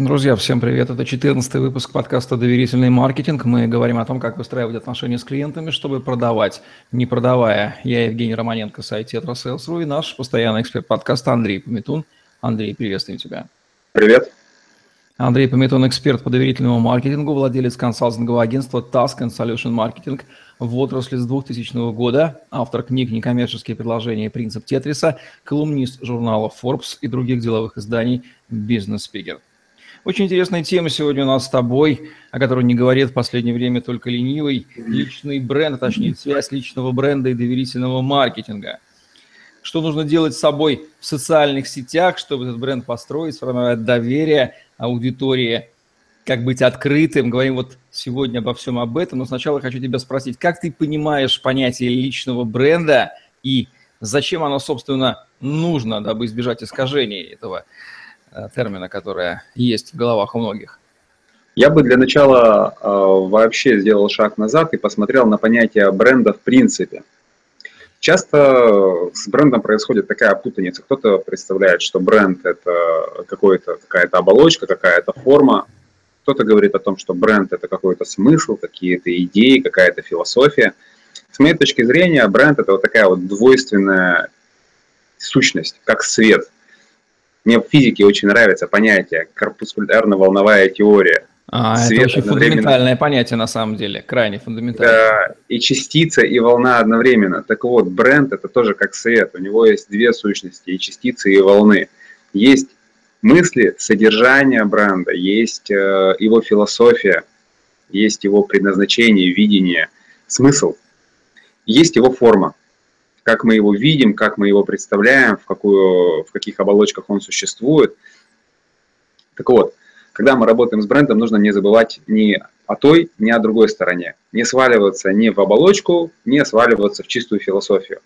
Друзья, всем привет. Это 14 выпуск подкаста «Доверительный маркетинг». Мы говорим о том, как выстраивать отношения с клиентами, чтобы продавать, не продавая. Я Евгений Романенко, сайт Tetrasales.ru и наш постоянный эксперт подкаста Андрей Пометун. Андрей, приветствуем тебя. Привет. Андрей Пометун, эксперт по доверительному маркетингу, владелец консалтингового агентства Task and Solution Marketing в отрасли с 2000 года, автор книг «Некоммерческие предложения и принцип Тетриса», колумнист журнала Forbes и других деловых изданий «Бизнес Спикер». Очень интересная тема сегодня у нас с тобой, о которой не говорит в последнее время только ленивый. Личный бренд, а точнее связь личного бренда и доверительного маркетинга. Что нужно делать с собой в социальных сетях, чтобы этот бренд построить, сформировать доверие аудитории, как быть открытым. Говорим вот сегодня обо всем об этом, но сначала хочу тебя спросить, как ты понимаешь понятие личного бренда и зачем оно, собственно, нужно, дабы избежать искажений этого термина, которая есть в головах у многих? Я бы для начала э, вообще сделал шаг назад и посмотрел на понятие бренда в принципе. Часто с брендом происходит такая путаница. Кто-то представляет, что бренд – это какая-то оболочка, какая-то форма. Кто-то говорит о том, что бренд – это какой-то смысл, какие-то идеи, какая-то философия. С моей точки зрения, бренд – это вот такая вот двойственная сущность, как свет – мне в физике очень нравится понятие корпускулярно-волновая теория. А, Свет это очень фундаментальное понятие на самом деле, крайне фундаментальное. Да, и частица, и волна одновременно. Так вот, бренд это тоже как свет. У него есть две сущности, и частицы, и волны. Есть мысли, содержание бренда, есть э, его философия, есть его предназначение, видение, смысл, есть его форма как мы его видим, как мы его представляем, в, какую, в каких оболочках он существует. Так вот, когда мы работаем с брендом, нужно не забывать ни о той, ни о другой стороне. Не сваливаться ни в оболочку, не сваливаться в чистую философию.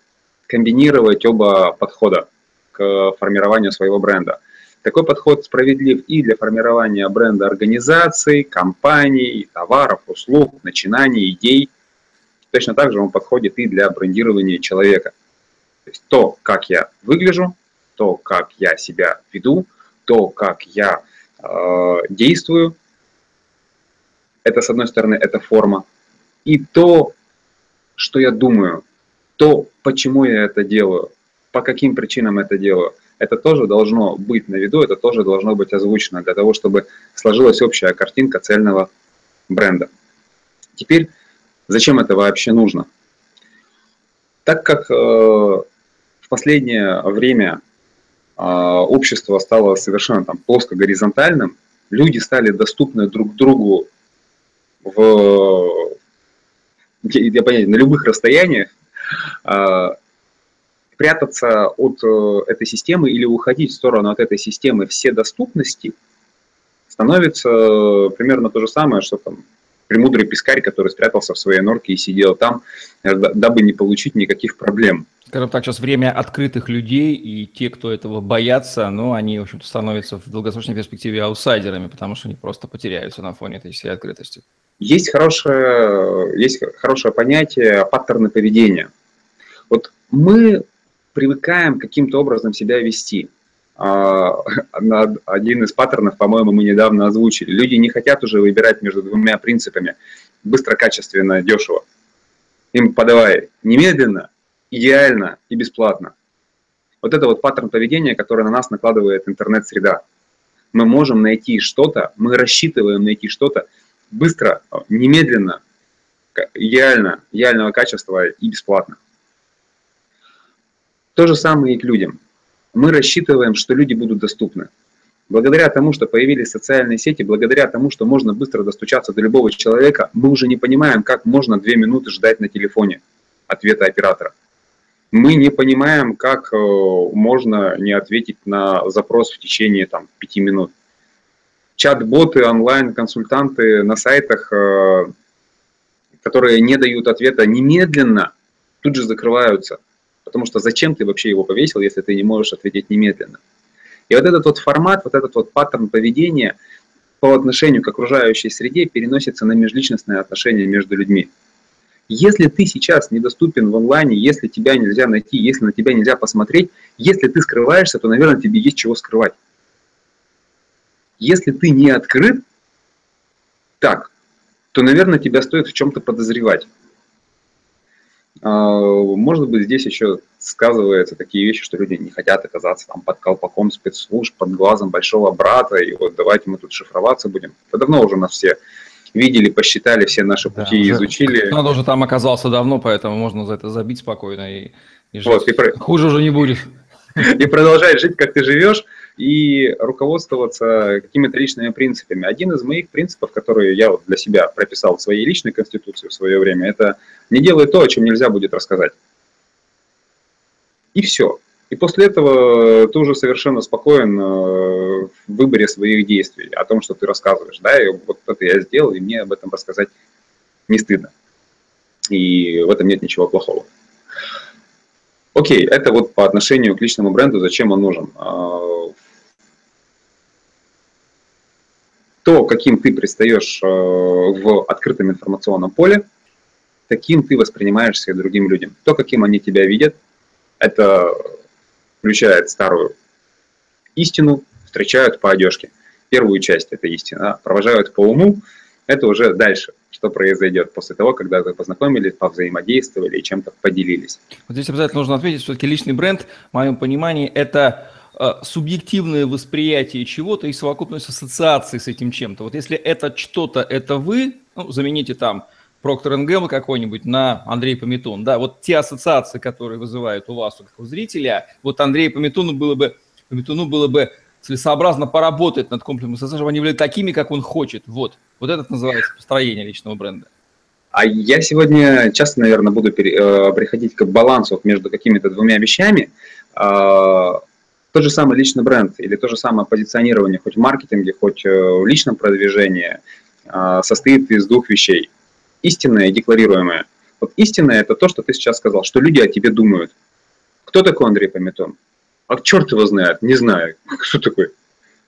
Комбинировать оба подхода к формированию своего бренда. Такой подход справедлив и для формирования бренда организаций, компаний, товаров, услуг, начинаний, идей – Точно так же он подходит и для брендирования человека. То есть то, как я выгляжу, то, как я себя веду, то, как я э, действую, это, с одной стороны, это форма. И то, что я думаю, то, почему я это делаю, по каким причинам это делаю, это тоже должно быть на виду, это тоже должно быть озвучено для того, чтобы сложилась общая картинка цельного бренда. Теперь Зачем это вообще нужно? Так как э, в последнее время э, общество стало совершенно там плоско-горизонтальным, люди стали доступны друг другу в, я понятно, на любых расстояниях, э, прятаться от э, этой системы или уходить в сторону от этой системы все доступности становится э, примерно то же самое, что там премудрый пескарь, который спрятался в своей норке и сидел там, э, дабы не получить никаких проблем. Скажем так, сейчас время открытых людей, и те, кто этого боятся, ну, они, в общем-то, становятся в долгосрочной перспективе аутсайдерами, потому что они просто потеряются на фоне этой всей открытости. Есть хорошее, есть хорошее понятие паттерны поведения. Вот мы привыкаем каким-то образом себя вести. А, один из паттернов, по-моему, мы недавно озвучили. Люди не хотят уже выбирать между двумя принципами. Быстро, качественно, дешево. Им подавай немедленно, идеально и бесплатно. Вот это вот паттерн поведения, который на нас накладывает интернет-среда. Мы можем найти что-то, мы рассчитываем найти что-то быстро, немедленно, идеально, идеального качества и бесплатно. То же самое и к людям мы рассчитываем, что люди будут доступны. Благодаря тому, что появились социальные сети, благодаря тому, что можно быстро достучаться до любого человека, мы уже не понимаем, как можно две минуты ждать на телефоне ответа оператора. Мы не понимаем, как э, можно не ответить на запрос в течение там, пяти минут. Чат-боты, онлайн-консультанты на сайтах, э, которые не дают ответа немедленно, тут же закрываются – Потому что зачем ты вообще его повесил, если ты не можешь ответить немедленно? И вот этот вот формат, вот этот вот паттерн поведения по отношению к окружающей среде переносится на межличностные отношения между людьми. Если ты сейчас недоступен в онлайне, если тебя нельзя найти, если на тебя нельзя посмотреть, если ты скрываешься, то, наверное, тебе есть чего скрывать. Если ты не открыт, так, то, наверное, тебя стоит в чем-то подозревать. А, может быть, здесь еще сказываются такие вещи, что люди не хотят оказаться там под колпаком спецслужб, под глазом большого брата, и вот давайте мы тут шифроваться будем. Это давно уже нас все видели, посчитали, все наши пути да, изучили. Надо уже там оказался давно, поэтому можно за это забить спокойно и, и жить. Вот, и про... Хуже уже не будет. И продолжать жить, как ты живешь, и руководствоваться какими-то личными принципами. Один из моих принципов, которые я вот для себя прописал в своей личной конституции в свое время, это не делай то, о чем нельзя будет рассказать. И все. И после этого ты уже совершенно спокоен э, в выборе своих действий, о том, что ты рассказываешь. Да, и вот это я сделал, и мне об этом рассказать не стыдно. И в этом нет ничего плохого. Окей, это вот по отношению к личному бренду, зачем он нужен. А, то, каким ты предстаешь э, в открытом информационном поле, таким ты воспринимаешься и другим людям. То, каким они тебя видят, это включает старую истину, встречают по одежке. Первую часть это истина, провожают по уму, это уже дальше, что произойдет после того, когда вы познакомились, повзаимодействовали и чем-то поделились. Вот здесь обязательно нужно ответить, все-таки личный бренд, в моем понимании, это субъективное восприятие чего-то и совокупность ассоциаций с этим чем-то. Вот если это что-то, это вы, ну, замените там Проктор Gamble какой-нибудь на Андрей Пометун, да, вот те ассоциации, которые вызывают у вас, у зрителя, вот Андрей Пометуну было бы, Пометуну было бы целесообразно поработать над комплексом ассоциаций, чтобы они были такими, как он хочет. Вот. Вот это называется построение личного бренда. А я сегодня часто, наверное, буду пере, э, приходить к балансу между какими-то двумя вещами. Э, тот же самый личный бренд или то же самое позиционирование, хоть в маркетинге, хоть э, в личном продвижении, э, состоит из двух вещей истинное и декларируемое. Вот истинное – это то, что ты сейчас сказал, что люди о тебе думают. Кто такой Андрей Пометон? А черт его знает, не знаю. Кто такой?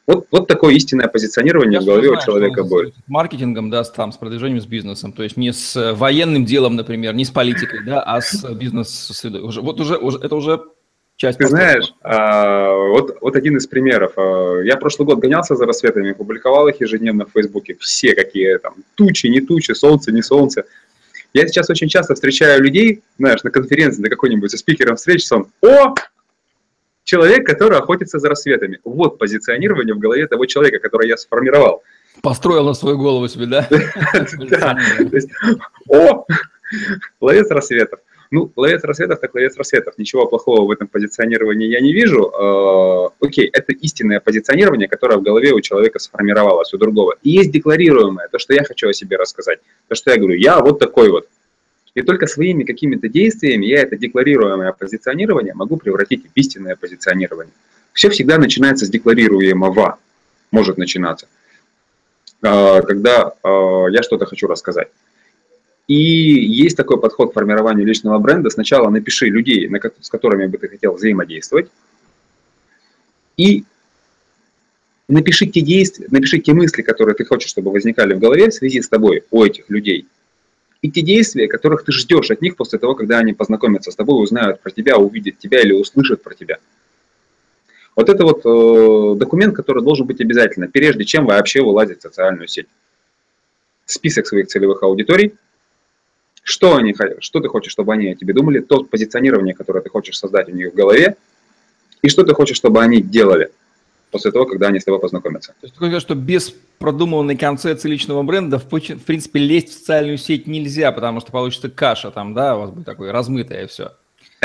Вот, вот такое истинное позиционирование Я в голове знаю, у человека будет. С маркетингом, да, с, там, с продвижением, с бизнесом. То есть не с военным делом, например, не с политикой, да, а с бизнес-средой. Уже, вот уже, уже, это уже часть. Ты знаешь, а, вот, вот один из примеров. А, я прошлый год гонялся за рассветами, публиковал их ежедневно в Фейсбуке. Все какие там, тучи, не тучи, солнце, не солнце. Я сейчас очень часто встречаю людей, знаешь, на конференции, на какой-нибудь со спикером встреч, он, о, человек, который охотится за рассветами. Вот позиционирование в голове того человека, который я сформировал. Построил на свою голову себе, да? Да. О, ловец рассветов. Ну, ловец рассветов, так ловец рассветов. Ничего плохого в этом позиционировании я не вижу. А, окей, это истинное позиционирование, которое в голове у человека сформировалось, у другого. И есть декларируемое, то, что я хочу о себе рассказать. То, что я говорю, я вот такой вот. И только своими какими-то действиями я это декларируемое позиционирование могу превратить в истинное позиционирование. Все всегда начинается с декларируемого, может начинаться, а, когда а, я что-то хочу рассказать. И есть такой подход к формированию личного бренда. Сначала напиши людей, с которыми бы ты хотел взаимодействовать, и напиши те действия, напиши те мысли, которые ты хочешь, чтобы возникали в голове в связи с тобой у этих людей. И те действия, которых ты ждешь от них после того, когда они познакомятся с тобой, узнают про тебя, увидят тебя или услышат про тебя. Вот это вот э, документ, который должен быть обязательно, прежде чем вообще вылазить в социальную сеть. Список своих целевых аудиторий – что, они, что ты хочешь, чтобы они о тебе думали, то позиционирование, которое ты хочешь создать у них в голове, и что ты хочешь, чтобы они делали после того, когда они с тобой познакомятся. То есть ты хочешь, что без продуманной концепции личного бренда, в, в принципе, лезть в социальную сеть нельзя, потому что получится каша там, да, у вас будет такое размытое все.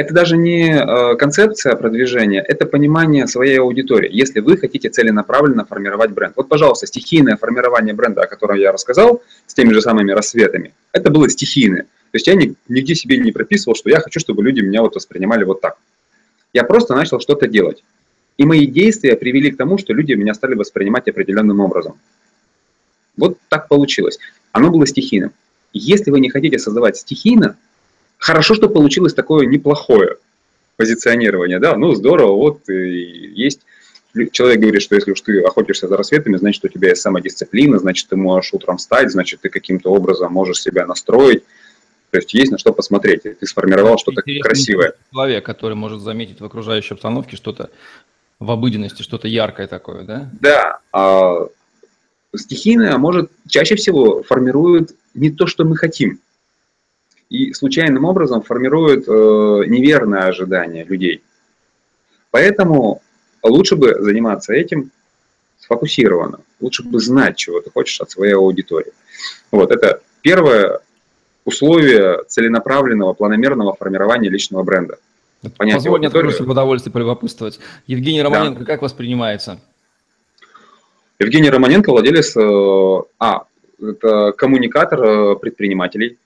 Это даже не э, концепция продвижения, это понимание своей аудитории. Если вы хотите целенаправленно формировать бренд. Вот, пожалуйста, стихийное формирование бренда, о котором я рассказал, с теми же самыми рассветами, это было стихийное. То есть я нигде себе не прописывал, что я хочу, чтобы люди меня вот воспринимали вот так. Я просто начал что-то делать. И мои действия привели к тому, что люди меня стали воспринимать определенным образом. Вот так получилось. Оно было стихийным. Если вы не хотите создавать стихийно, Хорошо, что получилось такое неплохое позиционирование, да, ну здорово, вот есть Человек говорит, что если уж ты охотишься за рассветами, значит, у тебя есть самодисциплина, значит, ты можешь утром встать, значит, ты каким-то образом можешь себя настроить. То есть есть на что посмотреть. Ты сформировал что-то красивое. Человек, который может заметить в окружающей обстановке что-то в обыденности, что-то яркое такое, да? Да. А стихийное может чаще всего формирует не то, что мы хотим. И случайным образом формирует э, неверное ожидание людей. Поэтому лучше бы заниматься этим сфокусированно. Лучше бы знать, чего ты хочешь от своей аудитории. Вот это первое условие целенаправленного, планомерного формирования личного бренда. Понятие Позволь мне в удовольствие полюбопытствовать. Евгений Романенко да. как воспринимается? Евгений Романенко владелец, э, а, это коммуникатор э, предпринимателей.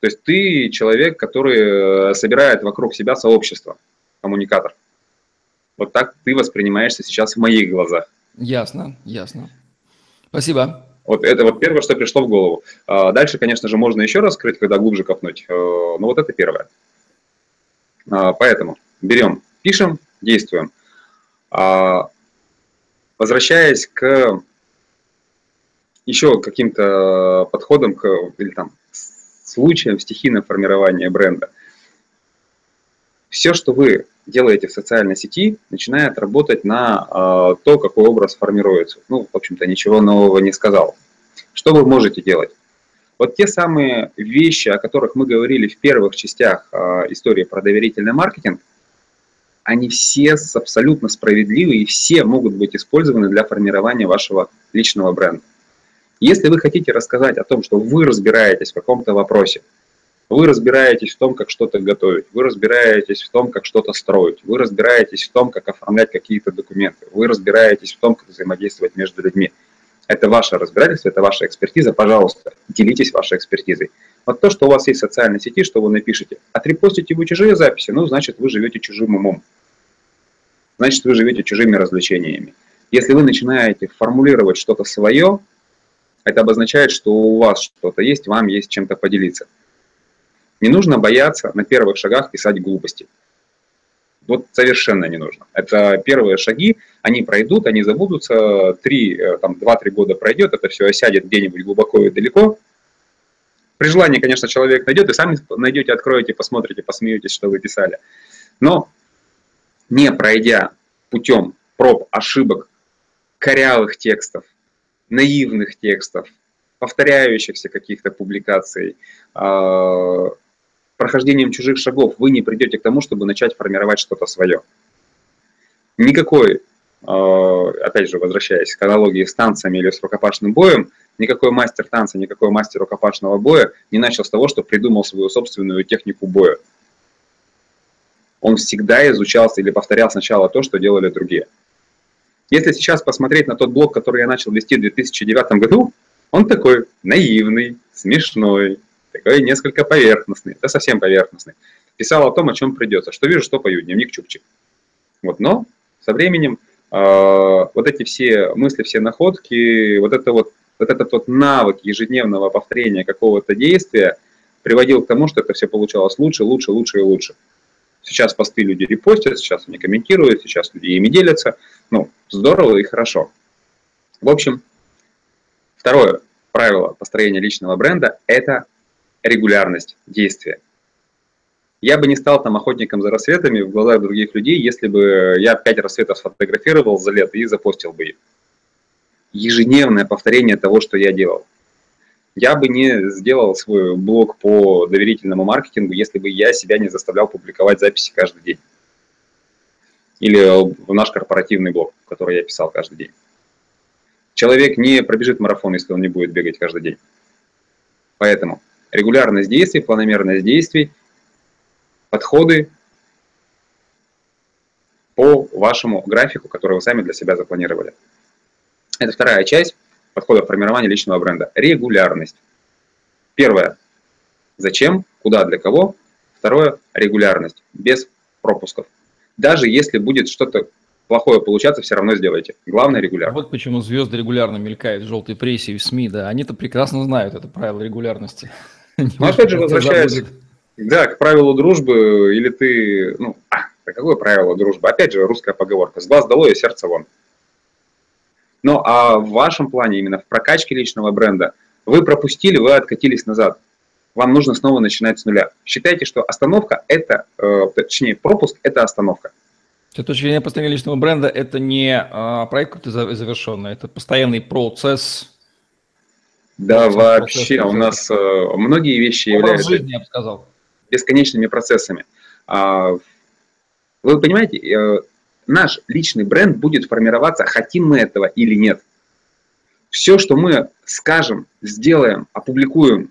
То есть ты человек, который э, собирает вокруг себя сообщество, коммуникатор. Вот так ты воспринимаешься сейчас в моих глазах. Ясно, ясно. Спасибо. Вот это вот первое, что пришло в голову. А дальше, конечно же, можно еще раскрыть, когда глубже копнуть. Но вот это первое. А, поэтому берем, пишем, действуем. А, возвращаясь к еще каким-то подходам к, или там случаям стихийного формирования бренда. Все, что вы делаете в социальной сети, начинает работать на э, то, какой образ формируется. Ну, в общем-то, ничего нового не сказал. Что вы можете делать? Вот те самые вещи, о которых мы говорили в первых частях э, истории про доверительный маркетинг, они все абсолютно справедливы и все могут быть использованы для формирования вашего личного бренда. Если вы хотите рассказать о том, что вы разбираетесь в каком-то вопросе, вы разбираетесь в том, как что-то готовить, вы разбираетесь в том, как что-то строить, вы разбираетесь в том, как оформлять какие-то документы, вы разбираетесь в том, как взаимодействовать между людьми – это ваше разбирательство, это ваша экспертиза. Пожалуйста, делитесь вашей экспертизой. Вот то, что у вас есть в социальной сети, что вы напишете, отрепостите вы чужие записи, ну, значит, вы живете чужим умом. Значит, вы живете чужими развлечениями. Если вы начинаете формулировать что-то свое, это обозначает, что у вас что-то есть, вам есть чем-то поделиться. Не нужно бояться на первых шагах писать глупости. Вот совершенно не нужно. Это первые шаги, они пройдут, они забудутся, три, э, там, два-три года пройдет, это все осядет где-нибудь глубоко и далеко. При желании, конечно, человек найдет, и сами найдете, откроете, посмотрите, посмеетесь, что вы писали. Но не пройдя путем проб, ошибок, корявых текстов, наивных текстов, повторяющихся каких-то публикаций, а, прохождением чужих шагов вы не придете к тому, чтобы начать формировать что-то свое. Никакой, э, опять же, возвращаясь к аналогии с танцами или с рукопашным боем, никакой мастер танца, никакой мастер рукопашного боя не начал с того, что придумал свою собственную технику боя. Он всегда изучался или повторял сначала то, что делали другие. Если сейчас посмотреть на тот блог, который я начал вести в 2009 году, он такой наивный, смешной, такой несколько поверхностный, да совсем поверхностный. Писал о том, о чем придется, что вижу, что пою, дневник Чукчик. Вот, но со временем э, вот эти все мысли, все находки, вот, это вот, вот этот вот навык ежедневного повторения какого-то действия приводил к тому, что это все получалось лучше, лучше, лучше и лучше. Сейчас посты люди репостят, сейчас они комментируют, сейчас люди ими делятся. Ну, здорово и хорошо. В общем, второе правило построения личного бренда – это регулярность действия. Я бы не стал там охотником за рассветами в глазах других людей, если бы я пять рассветов сфотографировал за лето и запостил бы их. Ежедневное повторение того, что я делал. Я бы не сделал свой блог по доверительному маркетингу, если бы я себя не заставлял публиковать записи каждый день. Или в наш корпоративный блог, который я писал каждый день. Человек не пробежит марафон, если он не будет бегать каждый день. Поэтому регулярность действий, планомерность действий, подходы по вашему графику, который вы сами для себя запланировали. Это вторая часть подхода формирования личного бренда. Регулярность. Первое. Зачем, куда, для кого. Второе. Регулярность. Без пропусков. Даже если будет что-то плохое получаться, все равно сделайте. Главное регулярно. Вот почему звезды регулярно мелькают в желтой прессе и в СМИ, да. Они-то прекрасно знают это правило регулярности. Ну, опять же, возвращаясь да, к правилу дружбы, или ты, ну, а, какое правило дружбы? Опять же, русская поговорка, с глаз долой и сердце вон. Ну, а в вашем плане, именно в прокачке личного бренда, вы пропустили, вы откатились назад. Вам нужно снова начинать с нуля. Считайте, что остановка – это, э, точнее, пропуск – это остановка. С точки зрения построения личного бренда, это не а, проект какой-то завершенный, это постоянный процесс. Да, процесс, вообще, процесс, у нас э, многие вещи Образ являются жизни, я бы сказал. бесконечными процессами. А, вы понимаете, э, наш личный бренд будет формироваться, хотим мы этого или нет. Все, что мы скажем, сделаем, опубликуем,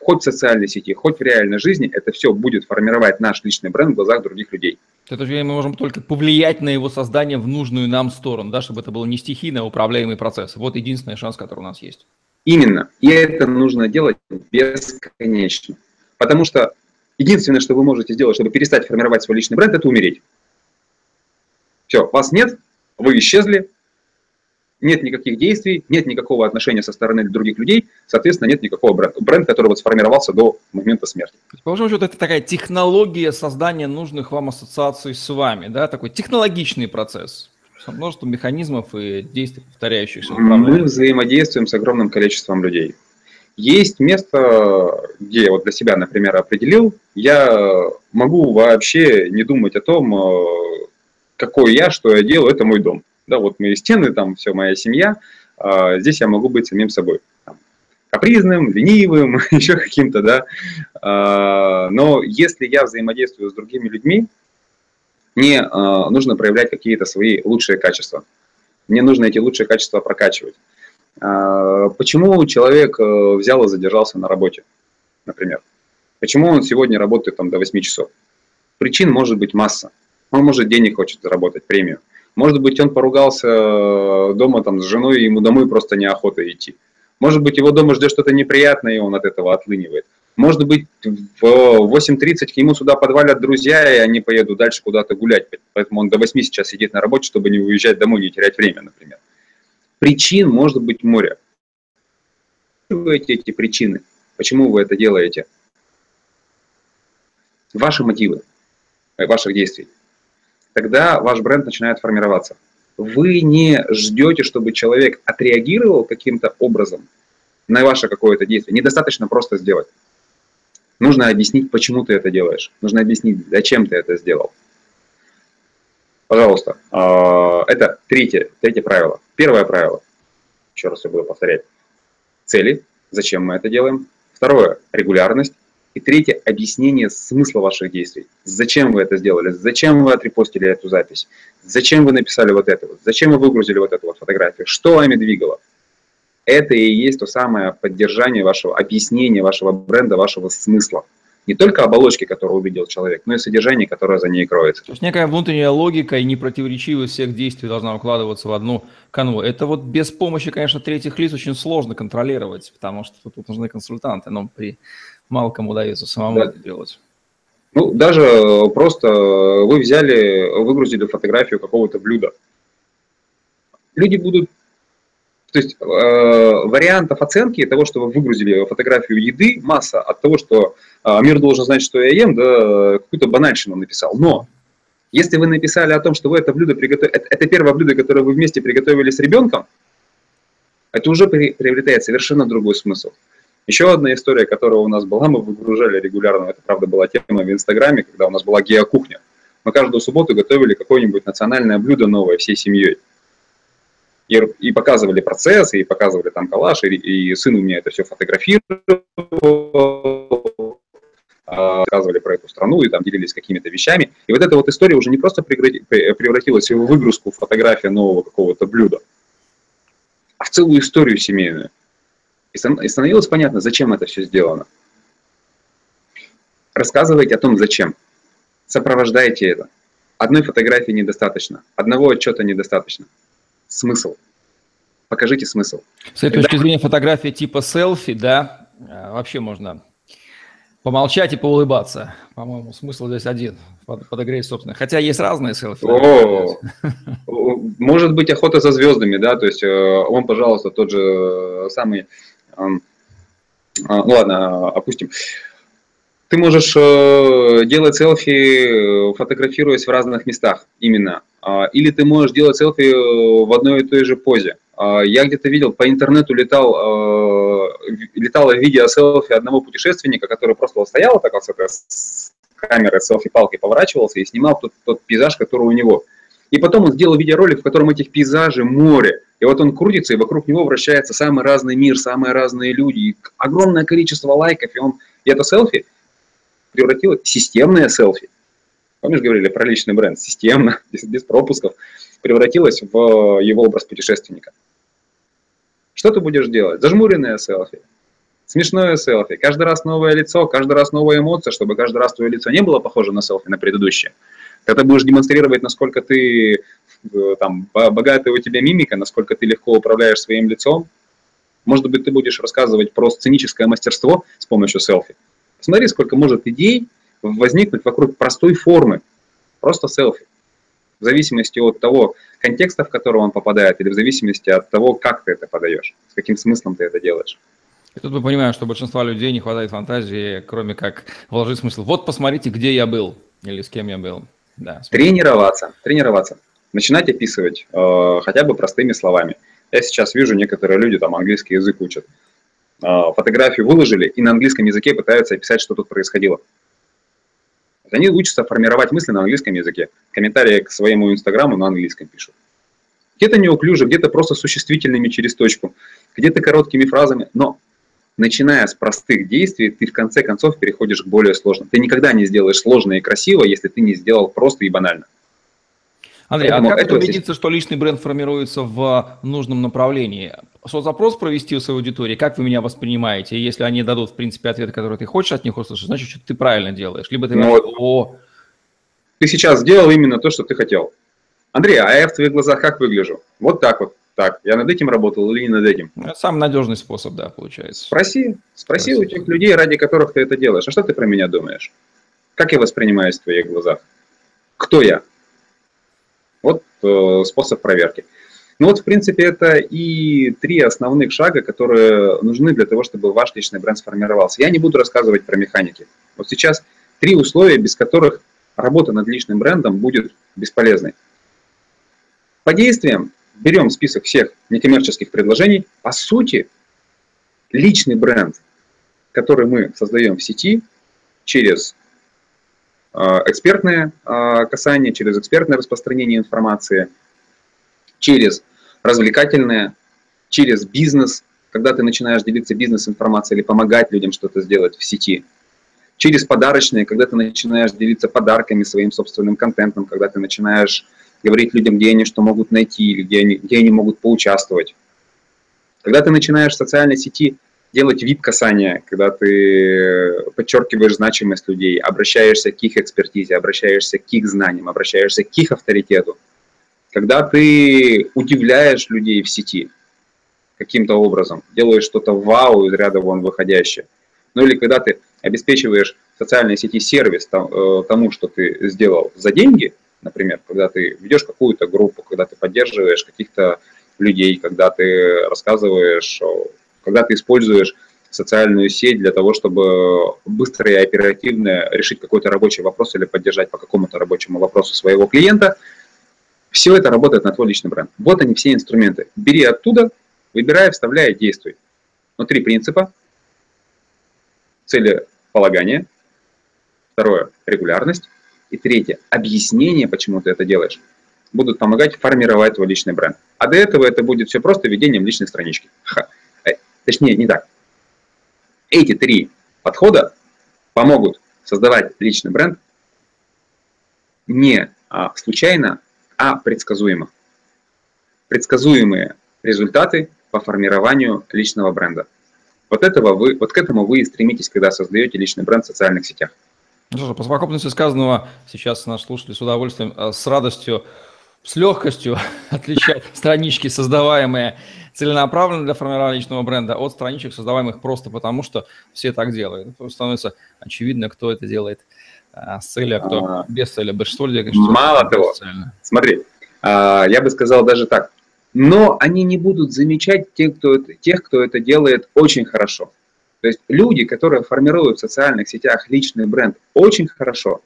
хоть в социальной сети, хоть в реальной жизни, это все будет формировать наш личный бренд в глазах других людей. Это же мы можем только повлиять на его создание в нужную нам сторону, да, чтобы это был не стихийно управляемый процесс. Вот единственный шанс, который у нас есть. Именно. И это нужно делать бесконечно. Потому что единственное, что вы можете сделать, чтобы перестать формировать свой личный бренд, это умереть. Все, вас нет, вы исчезли, нет никаких действий, нет никакого отношения со стороны других людей, соответственно, нет никакого бренда. Бренд, который вот сформировался до момента смерти. По большому счету, это такая технология создания нужных вам ассоциаций с вами, да, такой технологичный процесс со множеством механизмов и действий, повторяющихся. Мы взаимодействуем с огромным количеством людей. Есть место, где я вот для себя, например, определил, я могу вообще не думать о том, э, какой я, что я делаю, это мой дом. Да, вот мои стены, там все моя семья. А, здесь я могу быть самим собой. Капризным, ленивым, еще каким-то, да. А, но если я взаимодействую с другими людьми, мне а, нужно проявлять какие-то свои лучшие качества. Мне нужно эти лучшие качества прокачивать. Почему человек э, взял и задержался на работе, например? Почему он сегодня работает там до 8 часов? Причин может быть масса. Он, может, денег хочет заработать, премию. Может быть, он поругался э, дома там с женой, и ему домой просто неохота идти. Может быть, его дома ждет что-то неприятное, и он от этого отлынивает. Может быть, в 8.30 к нему сюда подвалят друзья, и они поедут дальше куда-то гулять. Поэтому он до 8 сейчас сидит на работе, чтобы не уезжать домой, не терять время, например. Причин может быть море. Вы эти причины. Почему вы это делаете? Ваши мотивы э, ваших действий тогда ваш бренд начинает формироваться. Вы не ждете, чтобы человек отреагировал каким-то образом на ваше какое-то действие. Недостаточно просто сделать. Нужно объяснить, почему ты это делаешь. Нужно объяснить, зачем ты это сделал. Пожалуйста, а, это третье, третье правило. Первое правило, еще раз я буду повторять, цели, зачем мы это делаем. Второе, регулярность. И третье – объяснение смысла ваших действий. Зачем вы это сделали? Зачем вы отрепостили эту запись? Зачем вы написали вот это? Вот? Зачем вы выгрузили вот эту вот фотографию? Что вами двигало? Это и есть то самое поддержание вашего, объяснение вашего бренда, вашего смысла. Не только оболочки, которую увидел человек, но и содержание, которое за ней кроется. То есть некая внутренняя логика и непротиворечивость всех действий должна укладываться в одну канву. Это вот без помощи, конечно, третьих лиц очень сложно контролировать, потому что тут нужны консультанты, но при мало кому удается самому да. это делать. Ну, даже просто вы взяли, выгрузили фотографию какого-то блюда. Люди будут... То есть э, вариантов оценки того, что вы выгрузили фотографию еды, масса. От того, что э, мир должен знать, что я ем, да какую-то банальщину написал. Но если вы написали о том, что вы это блюдо приготовили, это, это первое блюдо, которое вы вместе приготовили с ребенком, это уже приобретает совершенно другой смысл. Еще одна история, которая у нас была, мы выгружали регулярно, это, правда, была тема в Инстаграме, когда у нас была геокухня. Мы каждую субботу готовили какое-нибудь национальное блюдо новое всей семьей. И, и показывали процесс, и показывали там коллаж, и, и сын у меня это все фотографировал, а, рассказывали про эту страну и там делились какими-то вещами. И вот эта вот история уже не просто превратилась в выгрузку фотографии нового какого-то блюда, а в целую историю семейную. И становилось понятно, зачем это все сделано. Рассказывайте о том, зачем. Сопровождайте это. Одной фотографии недостаточно, одного отчета недостаточно. Смысл. Покажите смысл. С этой Когда... точки зрения фотография типа селфи, да, а, вообще можно помолчать и поулыбаться. По-моему, смысл здесь один. Подогреть, собственно. Хотя есть разные селфи. О, может быть, охота за звездами, да, то есть э, он, пожалуйста, тот же самый ладно, опустим. Ты можешь э, делать селфи, фотографируясь в разных местах именно. А, или ты можешь делать селфи э, в одной и той же позе. А, я где-то видел, по интернету летал, э, летало видео селфи одного путешественника, который просто стоял так вот с камерой селфи-палкой поворачивался и снимал тот, тот пейзаж, который у него. И потом он сделал видеоролик, в котором этих пейзажей море. И вот он крутится, и вокруг него вращается самый разный мир, самые разные люди, и огромное количество лайков. И, он, и это селфи превратилось в системное селфи. Помнишь, говорили про личный бренд? Системно, без, без пропусков. Превратилось в его образ путешественника. Что ты будешь делать? Зажмуренное селфи, смешное селфи, каждый раз новое лицо, каждый раз новая эмоция, чтобы каждый раз твое лицо не было похоже на селфи, на предыдущее. Когда будешь демонстрировать, насколько ты э, там, богатая у тебя мимика, насколько ты легко управляешь своим лицом, может быть, ты будешь рассказывать про сценическое мастерство с помощью селфи. Посмотри, сколько может идей возникнуть вокруг простой формы, просто селфи. В зависимости от того контекста, в который он попадает, или в зависимости от того, как ты это подаешь, с каким смыслом ты это делаешь. И тут мы понимаем, что большинство людей не хватает фантазии, кроме как вложить смысл. Вот посмотрите, где я был или с кем я был. Да, тренироваться, тренироваться. Начинать описывать э, хотя бы простыми словами. Я сейчас вижу, некоторые люди там английский язык учат. Э, фотографию выложили и на английском языке пытаются описать, что тут происходило. Они учатся формировать мысли на английском языке. Комментарии к своему инстаграму на английском пишут. Где-то неуклюже, где-то просто существительными через точку, где-то короткими фразами, но начиная с простых действий, ты в конце концов переходишь к более сложным. Ты никогда не сделаешь сложно и красиво, если ты не сделал просто и банально. Андрей, Поэтому а как убедиться, что личный бренд формируется в нужном направлении? Соцопрос провести у своей аудитории, как вы меня воспринимаете? И если они дадут, в принципе, ответ, который ты хочешь от них услышать, значит, что ты правильно делаешь. Либо ты ну, говоришь, о... Ты сейчас сделал именно то, что ты хотел. Андрей, а я в твоих глазах как выгляжу? Вот так вот так, я над этим работал или не над этим? Самый надежный способ, да, получается. Спроси, спроси, спроси у тех людей, ради которых ты это делаешь. А что ты про меня думаешь? Как я воспринимаюсь в твоих глазах? Кто я? Вот э, способ проверки. Ну вот, в принципе, это и три основных шага, которые нужны для того, чтобы ваш личный бренд сформировался. Я не буду рассказывать про механики. Вот сейчас три условия, без которых работа над личным брендом будет бесполезной. По действиям берем список всех некоммерческих предложений. По сути, личный бренд, который мы создаем в сети через э, экспертное э, касание, через экспертное распространение информации, через развлекательное, через бизнес, когда ты начинаешь делиться бизнес-информацией или помогать людям что-то сделать в сети, через подарочные, когда ты начинаешь делиться подарками, своим собственным контентом, когда ты начинаешь говорить людям, где они что могут найти, или где они, где они могут поучаствовать. Когда ты начинаешь в социальной сети делать вип-касание, когда ты подчеркиваешь значимость людей, обращаешься к их экспертизе, обращаешься к их знаниям, обращаешься к их авторитету, когда ты удивляешь людей в сети каким-то образом, делаешь что-то вау из ряда вон выходящее, ну или когда ты обеспечиваешь в социальной сети сервис э, тому, что ты сделал за деньги – Например, когда ты ведешь какую-то группу, когда ты поддерживаешь каких-то людей, когда ты рассказываешь, когда ты используешь социальную сеть для того, чтобы быстро и оперативно решить какой-то рабочий вопрос или поддержать по какому-то рабочему вопросу своего клиента, все это работает на твой личный бренд. Вот они все инструменты. Бери оттуда, выбирай, вставляй, действуй. Внутри принципа. Целеполагание. Второе – регулярность. И третье, объяснение, почему ты это делаешь, будут помогать формировать твой личный бренд. А до этого это будет все просто ведением личной странички. Ха. Э, точнее, не так. Эти три подхода помогут создавать личный бренд не а, случайно, а предсказуемо. Предсказуемые результаты по формированию личного бренда. Вот, этого вы, вот к этому вы и стремитесь, когда создаете личный бренд в социальных сетях. Ну что ж, по совокупности сказанного сейчас наш слушатель с удовольствием, э, с радостью, с легкостью отличать странички, создаваемые целенаправленно для формирования личного бренда, от страничек, создаваемых просто потому, что все так делают. Становится очевидно, кто это делает а, с целью, а кто а, без цели. Большинство людей, конечно, Мало того, смотри, а, я бы сказал даже так, но они не будут замечать тех, кто это, тех, кто это делает очень хорошо. То есть люди, которые формируют в социальных сетях личный бренд очень хорошо,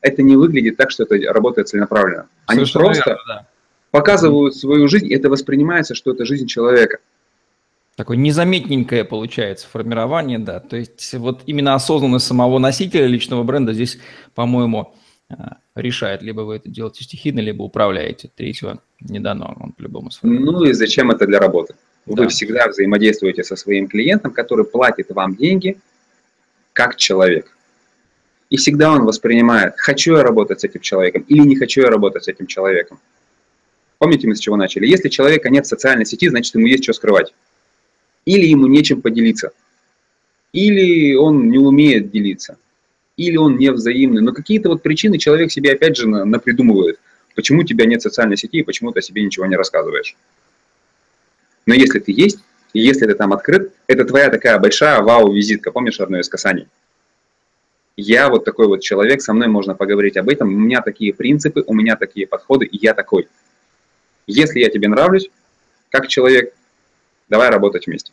это не выглядит так, что это работает целенаправленно. Они Совершенно просто верно, да. показывают свою жизнь, и это воспринимается, что это жизнь человека. такое незаметненькое получается формирование, да. То есть вот именно осознанность самого носителя личного бренда здесь, по-моему, а, решает. Либо вы это делаете стихийно, либо управляете. Третьего не дано, он по-любому Ну и зачем это для работы? Да. Вы всегда взаимодействуете со своим клиентом, который платит вам деньги как человек. И всегда он воспринимает, хочу я работать с этим человеком или не хочу я работать с этим человеком. Помните, мы с чего начали? Если человека нет в социальной сети, значит, ему есть что скрывать. Или ему нечем поделиться. Или он не умеет делиться. Или он не взаимный. Но какие-то вот причины человек себе опять же напридумывает. Почему у тебя нет социальной сети и почему ты о себе ничего не рассказываешь. Но если ты есть, и если ты там открыт, это твоя такая большая вау-визитка. Помнишь одно из касаний? Я вот такой вот человек, со мной можно поговорить об этом, у меня такие принципы, у меня такие подходы, и я такой. Если я тебе нравлюсь, как человек, давай работать вместе.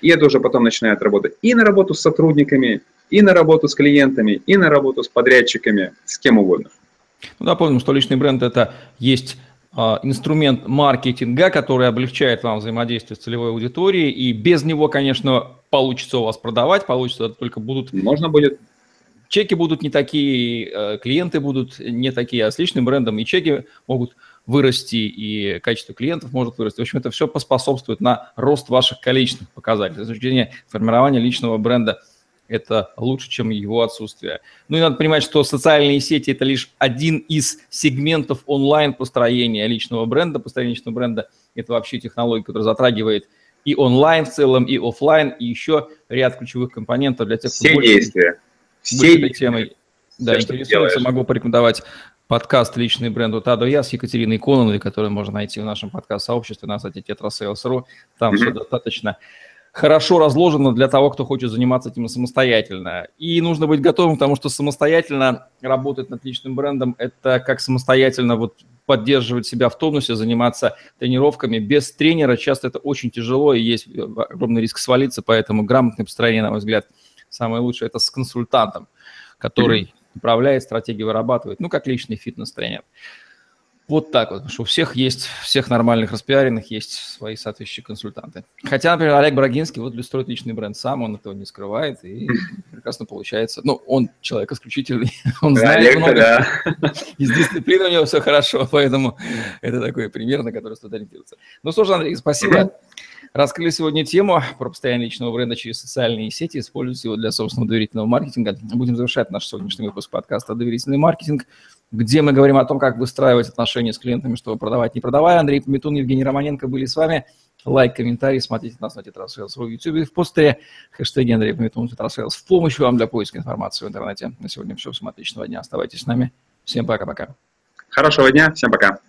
И это уже потом начинает работать и на работу с сотрудниками, и на работу с клиентами, и на работу с подрядчиками, с кем угодно. Ну, напомним, что личный бренд – это есть инструмент маркетинга, который облегчает вам взаимодействие с целевой аудиторией, и без него, конечно, получится у вас продавать, получится только будут... Можно будет чеки будут не такие, э, клиенты будут не такие, а с личным брендом и чеки могут вырасти, и качество клиентов может вырасти. В общем, это все поспособствует на рост ваших количественных показателей. С точки зрения формирования личного бренда это лучше, чем его отсутствие. Ну и надо понимать, что социальные сети – это лишь один из сегментов онлайн-построения личного бренда. Построение личного бренда – это вообще технология, которая затрагивает и онлайн в целом, и офлайн, и еще ряд ключевых компонентов для тех, кто Все больше, действия. Все этой темой да, интересуется. Могу порекомендовать подкаст «Личный бренд от А до Я» с Екатериной Кононовой, который можно найти в нашем подкаст-сообществе на сайте tetrasales.ru. Там mm-hmm. все достаточно хорошо разложено для того, кто хочет заниматься этим самостоятельно. И нужно быть готовым к тому, что самостоятельно работать над личным брендом – это как самостоятельно вот поддерживать себя в тонусе, заниматься тренировками. Без тренера часто это очень тяжело и есть огромный риск свалиться, поэтому грамотное построение, на мой взгляд, самое лучшее – это с консультантом, который управляет, стратегии вырабатывает, ну, как личный фитнес-тренер. Вот так вот, потому что у всех есть, всех нормальных распиаренных есть свои соответствующие консультанты. Хотя, например, Олег Брагинский вот строит личный бренд сам, он этого не скрывает, и прекрасно получается. Ну, он человек исключительный, он знает Олег, много, да. из дисциплины у него все хорошо, поэтому это такой пример, на который стоит ориентироваться. Ну, слушай, Андрей, спасибо. Раскрыли сегодня тему про постояние личного бренда через социальные сети, используйте его для собственного доверительного маркетинга. Будем завершать наш сегодняшний выпуск подкаста «Доверительный маркетинг», где мы говорим о том, как выстраивать отношения с клиентами, чтобы продавать, не продавая. Андрей Пометун, Евгений Романенко были с вами. Лайк, комментарий, смотрите нас на Tetrasales.ru в YouTube и в подстере. Хэштеги Андрей Пометун, Tetrasales в помощь вам для поиска информации в интернете. На сегодня все. Всем отличного дня. Оставайтесь с нами. Всем пока-пока. Хорошего дня. Всем пока.